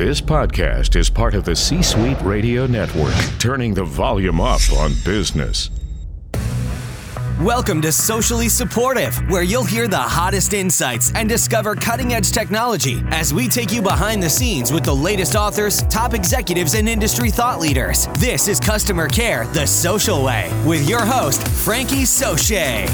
This podcast is part of the C Suite Radio Network, turning the volume up on business. Welcome to Socially Supportive, where you'll hear the hottest insights and discover cutting edge technology as we take you behind the scenes with the latest authors, top executives, and industry thought leaders. This is Customer Care the Social Way with your host, Frankie Soche.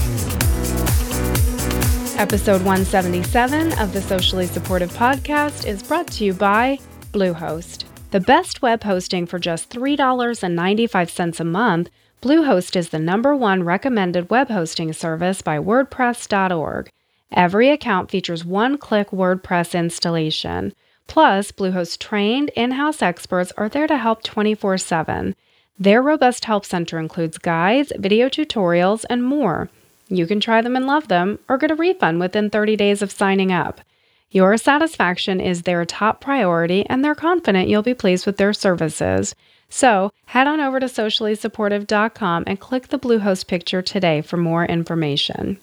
Episode 177 of the Socially Supportive Podcast is brought to you by Bluehost. The best web hosting for just $3.95 a month, Bluehost is the number one recommended web hosting service by WordPress.org. Every account features one click WordPress installation. Plus, Bluehost trained in house experts are there to help 24 7. Their robust help center includes guides, video tutorials, and more. You can try them and love them, or get a refund within 30 days of signing up. Your satisfaction is their top priority, and they're confident you'll be pleased with their services. So head on over to sociallysupportive.com and click the Bluehost picture today for more information.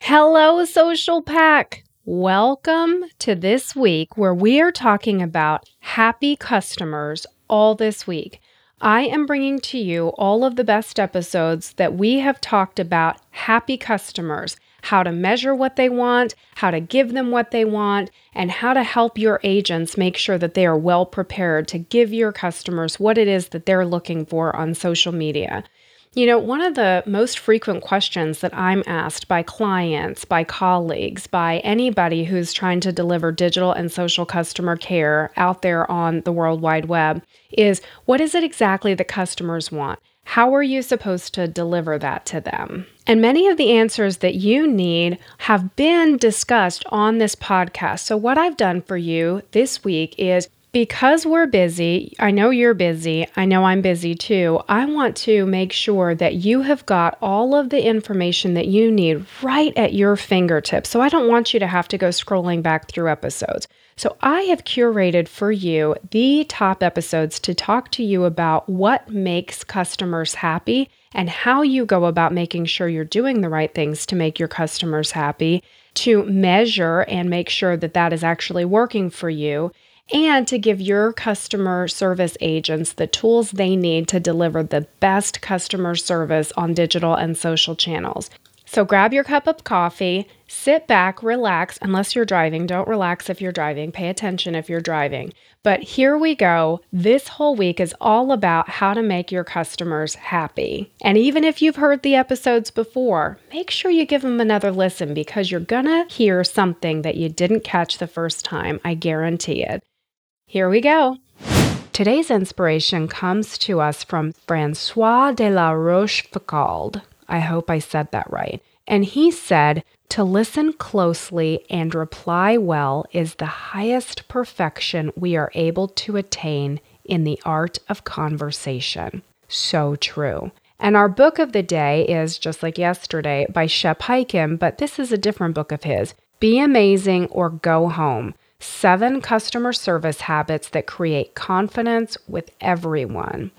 Hello, Social Pack! Welcome to this week where we are talking about happy customers all this week. I am bringing to you all of the best episodes that we have talked about happy customers, how to measure what they want, how to give them what they want, and how to help your agents make sure that they are well prepared to give your customers what it is that they're looking for on social media. You know, one of the most frequent questions that I'm asked by clients, by colleagues, by anybody who's trying to deliver digital and social customer care out there on the World Wide Web is what is it exactly that customers want? How are you supposed to deliver that to them? And many of the answers that you need have been discussed on this podcast. So, what I've done for you this week is because we're busy, I know you're busy, I know I'm busy too. I want to make sure that you have got all of the information that you need right at your fingertips. So I don't want you to have to go scrolling back through episodes. So I have curated for you the top episodes to talk to you about what makes customers happy and how you go about making sure you're doing the right things to make your customers happy, to measure and make sure that that is actually working for you and to give your customer service agents the tools they need to deliver the best customer service on digital and social channels. So grab your cup of coffee, sit back, relax, unless you're driving. Don't relax if you're driving. Pay attention if you're driving. But here we go. This whole week is all about how to make your customers happy. And even if you've heard the episodes before, make sure you give them another listen because you're going to hear something that you didn't catch the first time. I guarantee it. Here we go. Today's inspiration comes to us from Francois de la Rochefoucauld. I hope I said that right. And he said, To listen closely and reply well is the highest perfection we are able to attain in the art of conversation. So true. And our book of the day is just like yesterday by Shep Hyken, but this is a different book of his Be Amazing or Go Home seven customer service habits that create confidence with everyone.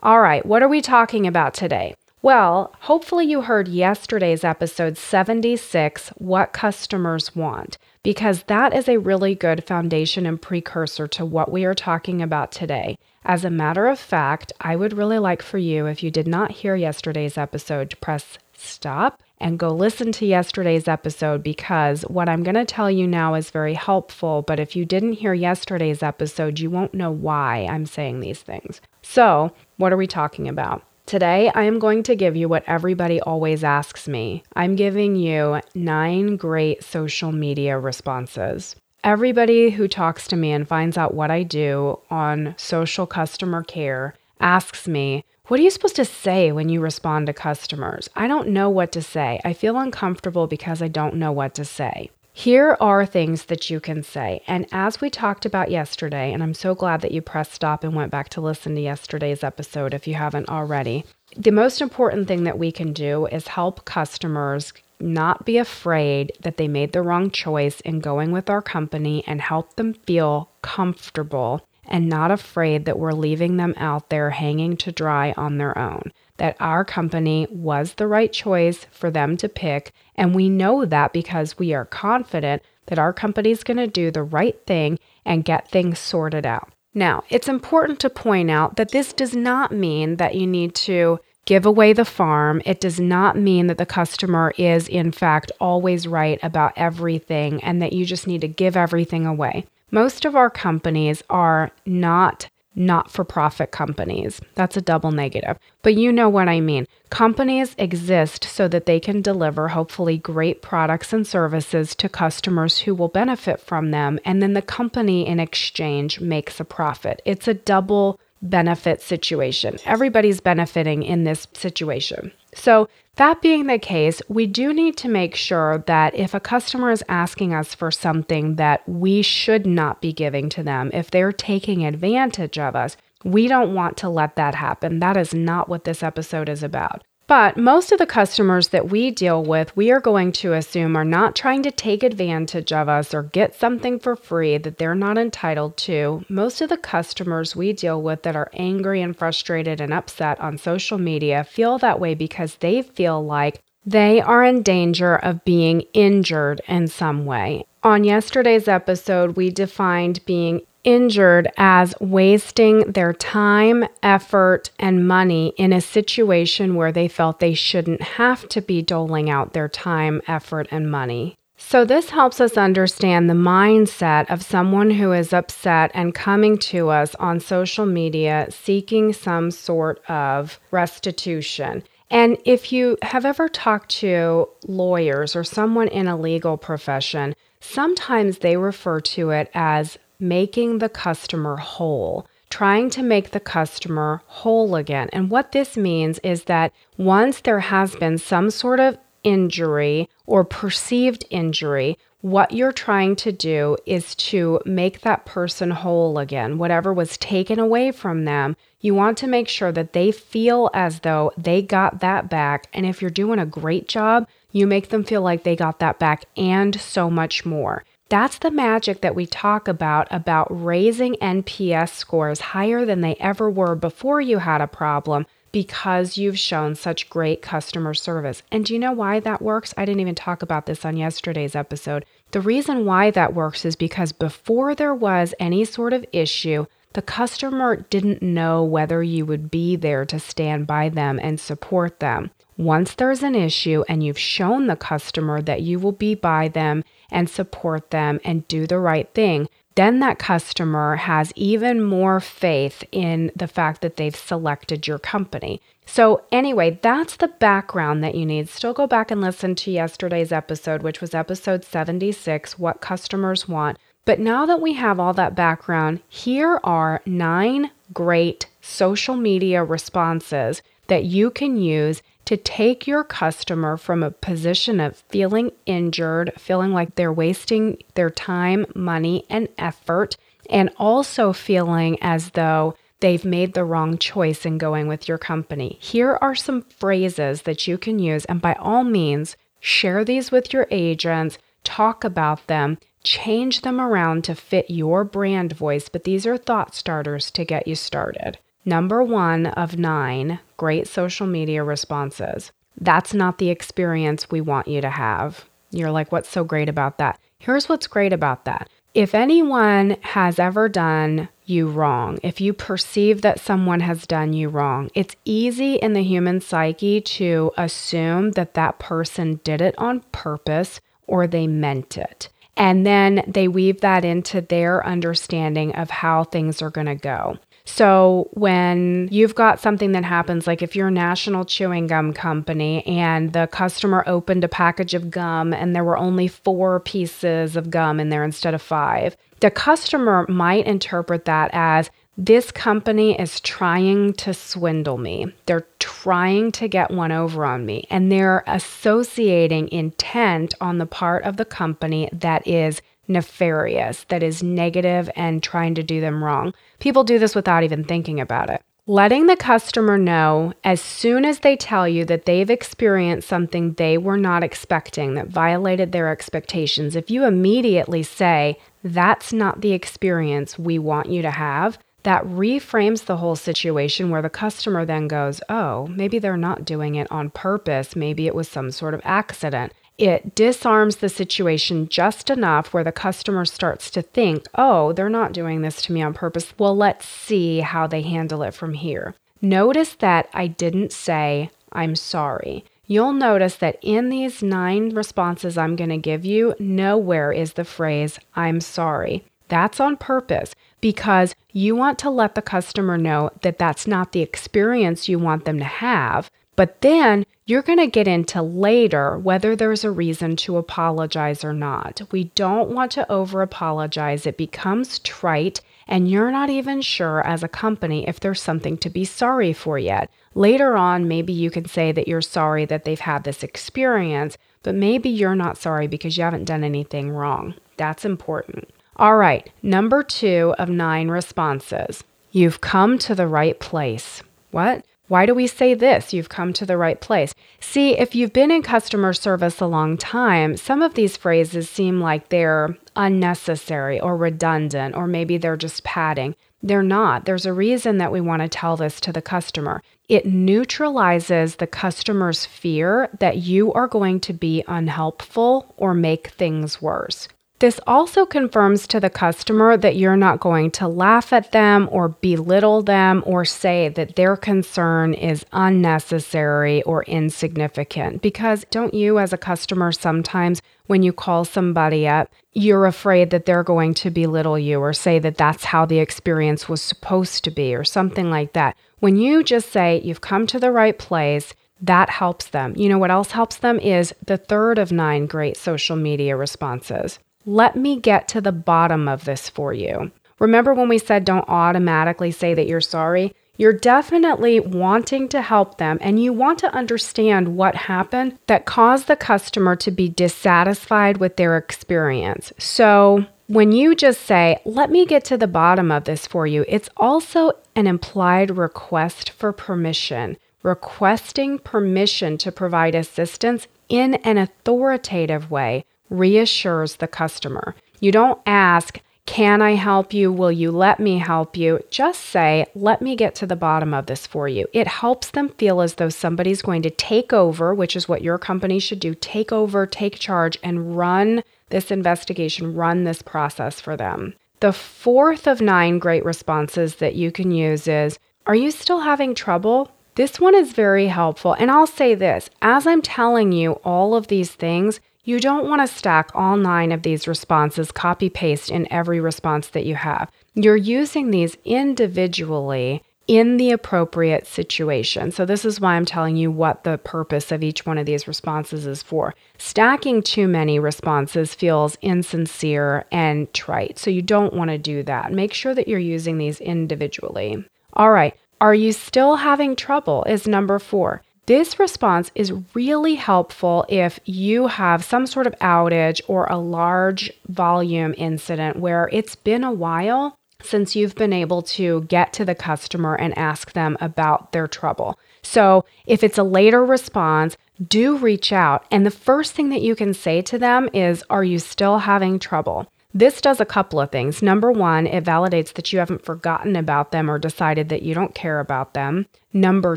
All right, what are we talking about today? Well, hopefully you heard yesterday's episode 76, What Customers Want, because that is a really good foundation and precursor to what we are talking about today. As a matter of fact, I would really like for you, if you did not hear yesterday's episode, to press stop and go listen to yesterday's episode because what I'm going to tell you now is very helpful. But if you didn't hear yesterday's episode, you won't know why I'm saying these things. So, what are we talking about? Today, I am going to give you what everybody always asks me. I'm giving you nine great social media responses. Everybody who talks to me and finds out what I do on social customer care asks me, what are you supposed to say when you respond to customers? I don't know what to say. I feel uncomfortable because I don't know what to say. Here are things that you can say. And as we talked about yesterday, and I'm so glad that you pressed stop and went back to listen to yesterday's episode if you haven't already, the most important thing that we can do is help customers not be afraid that they made the wrong choice in going with our company and help them feel comfortable and not afraid that we're leaving them out there hanging to dry on their own. That our company was the right choice for them to pick. And we know that because we are confident that our company is going to do the right thing and get things sorted out. Now, it's important to point out that this does not mean that you need to give away the farm. It does not mean that the customer is, in fact, always right about everything and that you just need to give everything away. Most of our companies are not not for profit companies. That's a double negative. But you know what I mean. Companies exist so that they can deliver, hopefully, great products and services to customers who will benefit from them. And then the company, in exchange, makes a profit. It's a double benefit situation. Everybody's benefiting in this situation. So, that being the case, we do need to make sure that if a customer is asking us for something that we should not be giving to them, if they're taking advantage of us, we don't want to let that happen. That is not what this episode is about. But most of the customers that we deal with, we are going to assume are not trying to take advantage of us or get something for free that they're not entitled to. Most of the customers we deal with that are angry and frustrated and upset on social media feel that way because they feel like they are in danger of being injured in some way. On yesterday's episode, we defined being injured as wasting their time, effort, and money in a situation where they felt they shouldn't have to be doling out their time, effort, and money. So, this helps us understand the mindset of someone who is upset and coming to us on social media seeking some sort of restitution. And if you have ever talked to lawyers or someone in a legal profession, sometimes they refer to it as making the customer whole, trying to make the customer whole again. And what this means is that once there has been some sort of injury or perceived injury, what you're trying to do is to make that person whole again. Whatever was taken away from them, you want to make sure that they feel as though they got that back. And if you're doing a great job, you make them feel like they got that back and so much more. That's the magic that we talk about about raising NPS scores higher than they ever were before you had a problem because you've shown such great customer service. And do you know why that works? I didn't even talk about this on yesterday's episode. The reason why that works is because before there was any sort of issue, the customer didn't know whether you would be there to stand by them and support them. Once there's an issue and you've shown the customer that you will be by them and support them and do the right thing, then that customer has even more faith in the fact that they've selected your company. So, anyway, that's the background that you need. Still go back and listen to yesterday's episode, which was episode 76 What Customers Want. But now that we have all that background, here are nine great social media responses that you can use to take your customer from a position of feeling injured, feeling like they're wasting their time, money, and effort, and also feeling as though they've made the wrong choice in going with your company. Here are some phrases that you can use, and by all means, share these with your agents, talk about them, change them around to fit your brand voice, but these are thought starters to get you started. Number one of nine great social media responses. That's not the experience we want you to have. You're like, what's so great about that? Here's what's great about that. If anyone has ever done you wrong, if you perceive that someone has done you wrong, it's easy in the human psyche to assume that that person did it on purpose or they meant it. And then they weave that into their understanding of how things are going to go. So when you've got something that happens, like if you're a national chewing gum company and the customer opened a package of gum and there were only four pieces of gum in there instead of five, the customer might interpret that as this company is trying to swindle me. They're trying to get one over on me. And they're associating intent on the part of the company that is nefarious, that is negative and trying to do them wrong. People do this without even thinking about it. Letting the customer know as soon as they tell you that they've experienced something they were not expecting that violated their expectations, if you immediately say, That's not the experience we want you to have, that reframes the whole situation where the customer then goes, Oh, maybe they're not doing it on purpose. Maybe it was some sort of accident. It disarms the situation just enough where the customer starts to think, oh, they're not doing this to me on purpose. Well, let's see how they handle it from here. Notice that I didn't say, I'm sorry. You'll notice that in these nine responses I'm going to give you, nowhere is the phrase, I'm sorry. That's on purpose because you want to let the customer know that that's not the experience you want them to have. But then you're going to get into later whether there's a reason to apologize or not. We don't want to over apologize. It becomes trite, and you're not even sure as a company if there's something to be sorry for yet. Later on, maybe you can say that you're sorry that they've had this experience, but maybe you're not sorry because you haven't done anything wrong. That's important. All right, number two of nine responses. You've come to the right place. What? Why do we say this? You've come to the right place. See, if you've been in customer service a long time, some of these phrases seem like they're unnecessary or redundant, or maybe they're just padding. They're not. There's a reason that we want to tell this to the customer. It neutralizes the customer's fear that you are going to be unhelpful or make things worse. This also confirms to the customer that you're not going to laugh at them or belittle them or say that their concern is unnecessary or insignificant. Because don't you, as a customer, sometimes when you call somebody up, you're afraid that they're going to belittle you or say that that's how the experience was supposed to be or something like that. When you just say you've come to the right place, that helps them. You know what else helps them is the third of nine great social media responses. Let me get to the bottom of this for you. Remember when we said don't automatically say that you're sorry? You're definitely wanting to help them and you want to understand what happened that caused the customer to be dissatisfied with their experience. So, when you just say, let me get to the bottom of this for you, it's also an implied request for permission, requesting permission to provide assistance in an authoritative way reassures the customer. You don't ask, Can I help you? Will you let me help you? Just say, Let me get to the bottom of this for you. It helps them feel as though somebody's going to take over, which is what your company should do take over, take charge, and run this investigation, run this process for them. The fourth of nine great responses that you can use is Are you still having trouble? This one is very helpful. And I'll say this as I'm telling you all of these things, you don't want to stack all nine of these responses copy paste in every response that you have. You're using these individually in the appropriate situation. So, this is why I'm telling you what the purpose of each one of these responses is for. Stacking too many responses feels insincere and trite. So, you don't want to do that. Make sure that you're using these individually. All right. Are you still having trouble? Is number four. This response is really helpful if you have some sort of outage or a large volume incident where it's been a while since you've been able to get to the customer and ask them about their trouble. So, if it's a later response, do reach out. And the first thing that you can say to them is, Are you still having trouble? This does a couple of things. Number one, it validates that you haven't forgotten about them or decided that you don't care about them. Number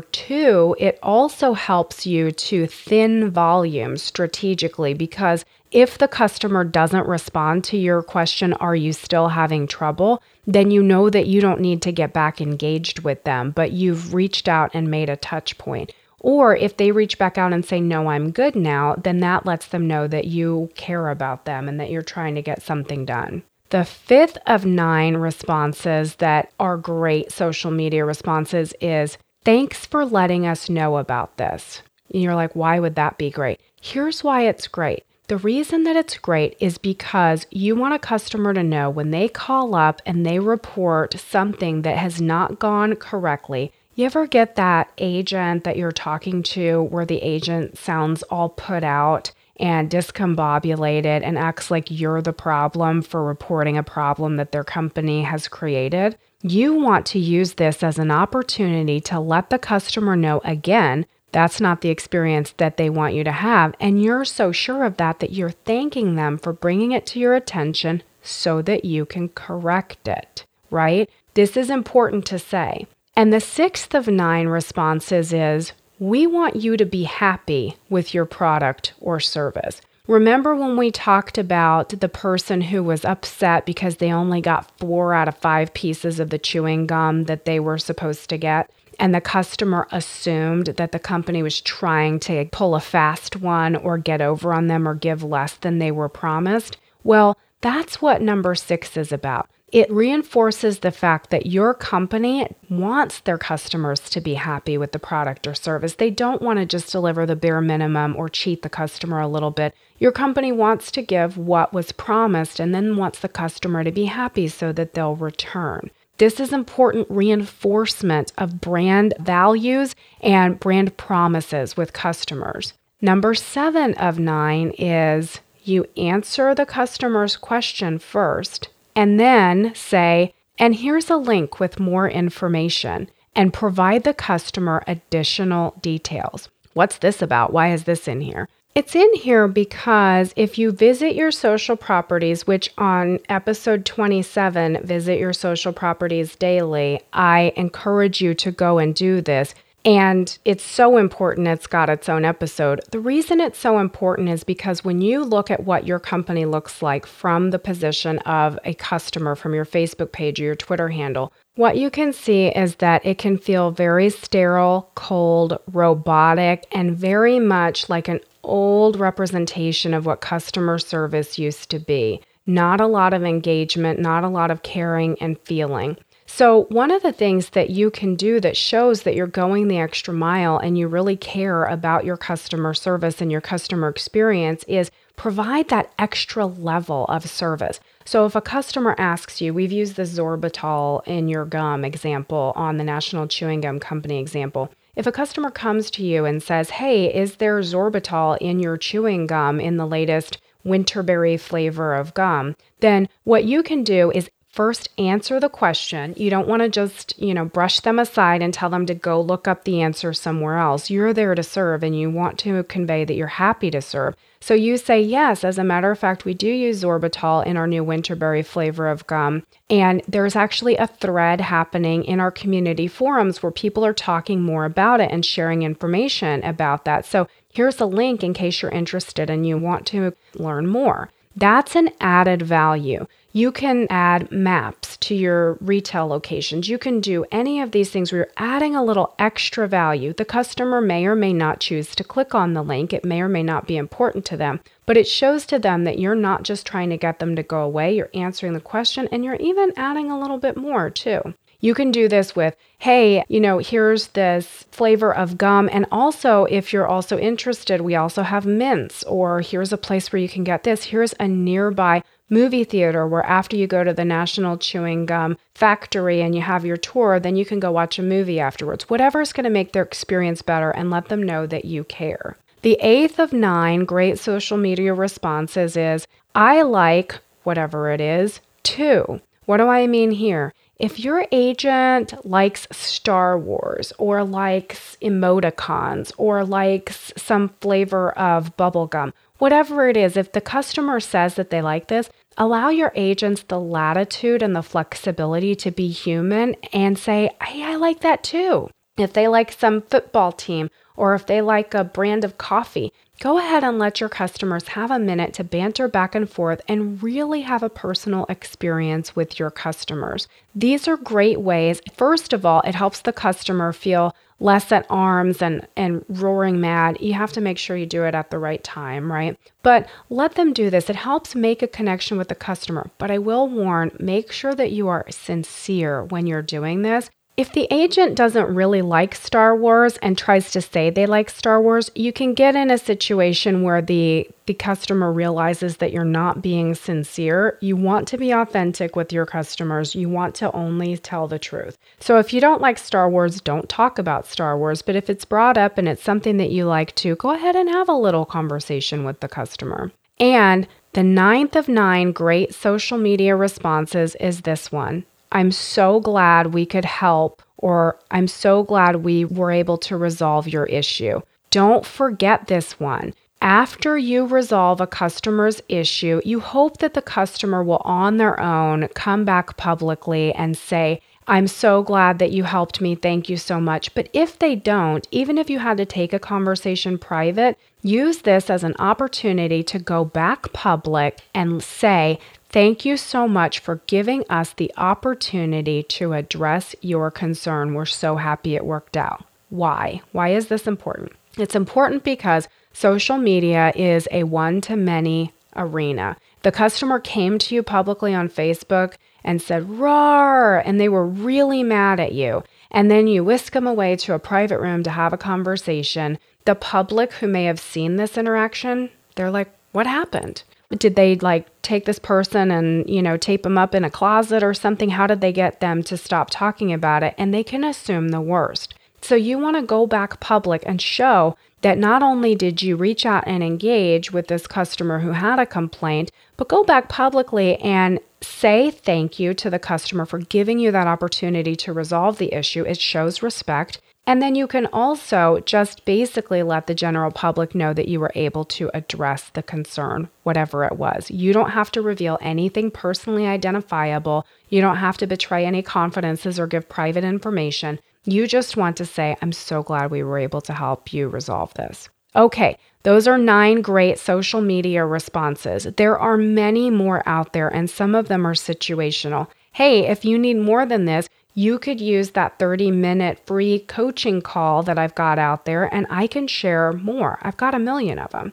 two, it also helps you to thin volume strategically because if the customer doesn't respond to your question, Are you still having trouble? then you know that you don't need to get back engaged with them, but you've reached out and made a touch point. Or if they reach back out and say, No, I'm good now, then that lets them know that you care about them and that you're trying to get something done. The fifth of nine responses that are great social media responses is, Thanks for letting us know about this. And you're like, Why would that be great? Here's why it's great. The reason that it's great is because you want a customer to know when they call up and they report something that has not gone correctly, you ever get that agent that you're talking to where the agent sounds all put out and discombobulated and acts like you're the problem for reporting a problem that their company has created? You want to use this as an opportunity to let the customer know again that's not the experience that they want you to have. And you're so sure of that that you're thanking them for bringing it to your attention so that you can correct it, right? This is important to say. And the sixth of nine responses is we want you to be happy with your product or service. Remember when we talked about the person who was upset because they only got four out of five pieces of the chewing gum that they were supposed to get? And the customer assumed that the company was trying to pull a fast one or get over on them or give less than they were promised. Well, that's what number six is about. It reinforces the fact that your company wants their customers to be happy with the product or service. They don't want to just deliver the bare minimum or cheat the customer a little bit. Your company wants to give what was promised and then wants the customer to be happy so that they'll return. This is important reinforcement of brand values and brand promises with customers. Number seven of nine is you answer the customer's question first and then say, and here's a link with more information, and provide the customer additional details. What's this about? Why is this in here? It's in here because if you visit your social properties, which on episode 27, Visit Your Social Properties Daily, I encourage you to go and do this. And it's so important, it's got its own episode. The reason it's so important is because when you look at what your company looks like from the position of a customer from your Facebook page or your Twitter handle, what you can see is that it can feel very sterile, cold, robotic, and very much like an old representation of what customer service used to be. Not a lot of engagement, not a lot of caring and feeling. So, one of the things that you can do that shows that you're going the extra mile and you really care about your customer service and your customer experience is provide that extra level of service. So, if a customer asks you, we've used the Sorbitol in your gum example on the National Chewing Gum Company example. If a customer comes to you and says, Hey, is there Sorbitol in your chewing gum in the latest winterberry flavor of gum? Then what you can do is first answer the question. You don't want to just, you know, brush them aside and tell them to go look up the answer somewhere else. You're there to serve and you want to convey that you're happy to serve. So you say, yes, as a matter of fact, we do use Sorbitol in our new winterberry flavor of gum. And there's actually a thread happening in our community forums where people are talking more about it and sharing information about that. So here's a link in case you're interested and you want to learn more. That's an added value. You can add maps to your retail locations. You can do any of these things where you're adding a little extra value. The customer may or may not choose to click on the link. It may or may not be important to them, but it shows to them that you're not just trying to get them to go away. You're answering the question and you're even adding a little bit more too. You can do this with, hey, you know, here's this flavor of gum. And also, if you're also interested, we also have mints, or here's a place where you can get this. Here's a nearby movie theater where after you go to the National Chewing Gum Factory and you have your tour, then you can go watch a movie afterwards. Whatever is going to make their experience better and let them know that you care. The eighth of nine great social media responses is I like whatever it is too. What do I mean here? If your agent likes Star Wars or likes emoticons or likes some flavor of bubblegum, whatever it is, if the customer says that they like this, allow your agents the latitude and the flexibility to be human and say, hey, I like that too. If they like some football team or if they like a brand of coffee, go ahead and let your customers have a minute to banter back and forth and really have a personal experience with your customers. These are great ways. First of all, it helps the customer feel less at arms and, and roaring mad, you have to make sure you do it at the right time, right? But let them do this. It helps make a connection with the customer. But I will warn make sure that you are sincere when you're doing this if the agent doesn't really like Star Wars and tries to say they like Star Wars, you can get in a situation where the the customer realizes that you're not being sincere. You want to be authentic with your customers. You want to only tell the truth. So if you don't like Star Wars, don't talk about Star Wars, but if it's brought up and it's something that you like to, go ahead and have a little conversation with the customer. And the ninth of nine great social media responses is this one. I'm so glad we could help, or I'm so glad we were able to resolve your issue. Don't forget this one. After you resolve a customer's issue, you hope that the customer will on their own come back publicly and say, I'm so glad that you helped me. Thank you so much. But if they don't, even if you had to take a conversation private, use this as an opportunity to go back public and say, Thank you so much for giving us the opportunity to address your concern. We're so happy it worked out. Why? Why is this important? It's important because social media is a one to many arena. The customer came to you publicly on Facebook and said, roar, and they were really mad at you. And then you whisk them away to a private room to have a conversation. The public who may have seen this interaction, they're like, what happened? Did they like take this person and, you know, tape them up in a closet or something? How did they get them to stop talking about it? And they can assume the worst. So you want to go back public and show that not only did you reach out and engage with this customer who had a complaint, but go back publicly and say thank you to the customer for giving you that opportunity to resolve the issue. It shows respect. And then you can also just basically let the general public know that you were able to address the concern, whatever it was. You don't have to reveal anything personally identifiable. You don't have to betray any confidences or give private information. You just want to say, I'm so glad we were able to help you resolve this. Okay, those are nine great social media responses. There are many more out there, and some of them are situational. Hey, if you need more than this, you could use that 30 minute free coaching call that I've got out there, and I can share more. I've got a million of them.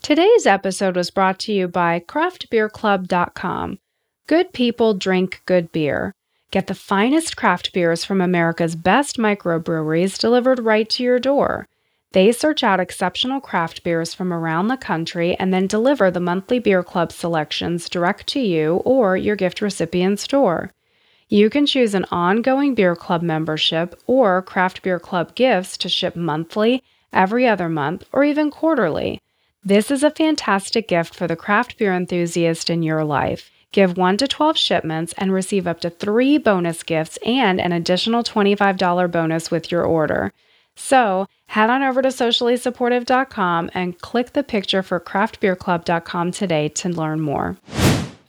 Today's episode was brought to you by craftbeerclub.com. Good people drink good beer. Get the finest craft beers from America's best microbreweries delivered right to your door. They search out exceptional craft beers from around the country and then deliver the monthly beer club selections direct to you or your gift recipient's door. You can choose an ongoing beer club membership or craft beer club gifts to ship monthly, every other month, or even quarterly. This is a fantastic gift for the craft beer enthusiast in your life. Give 1 to 12 shipments and receive up to 3 bonus gifts and an additional $25 bonus with your order. So head on over to sociallysupportive.com and click the picture for craftbeerclub.com today to learn more.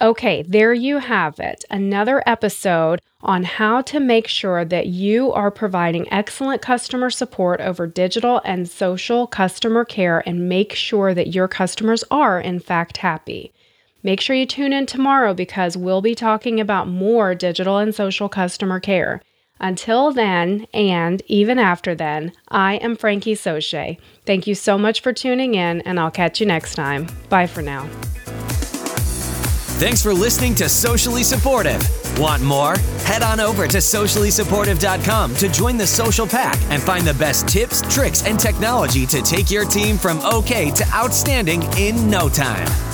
Okay, there you have it. Another episode on how to make sure that you are providing excellent customer support over digital and social customer care and make sure that your customers are, in fact, happy. Make sure you tune in tomorrow because we'll be talking about more digital and social customer care. Until then, and even after then, I am Frankie Soche. Thank you so much for tuning in, and I'll catch you next time. Bye for now. Thanks for listening to Socially Supportive. Want more? Head on over to sociallysupportive.com to join the social pack and find the best tips, tricks, and technology to take your team from okay to outstanding in no time.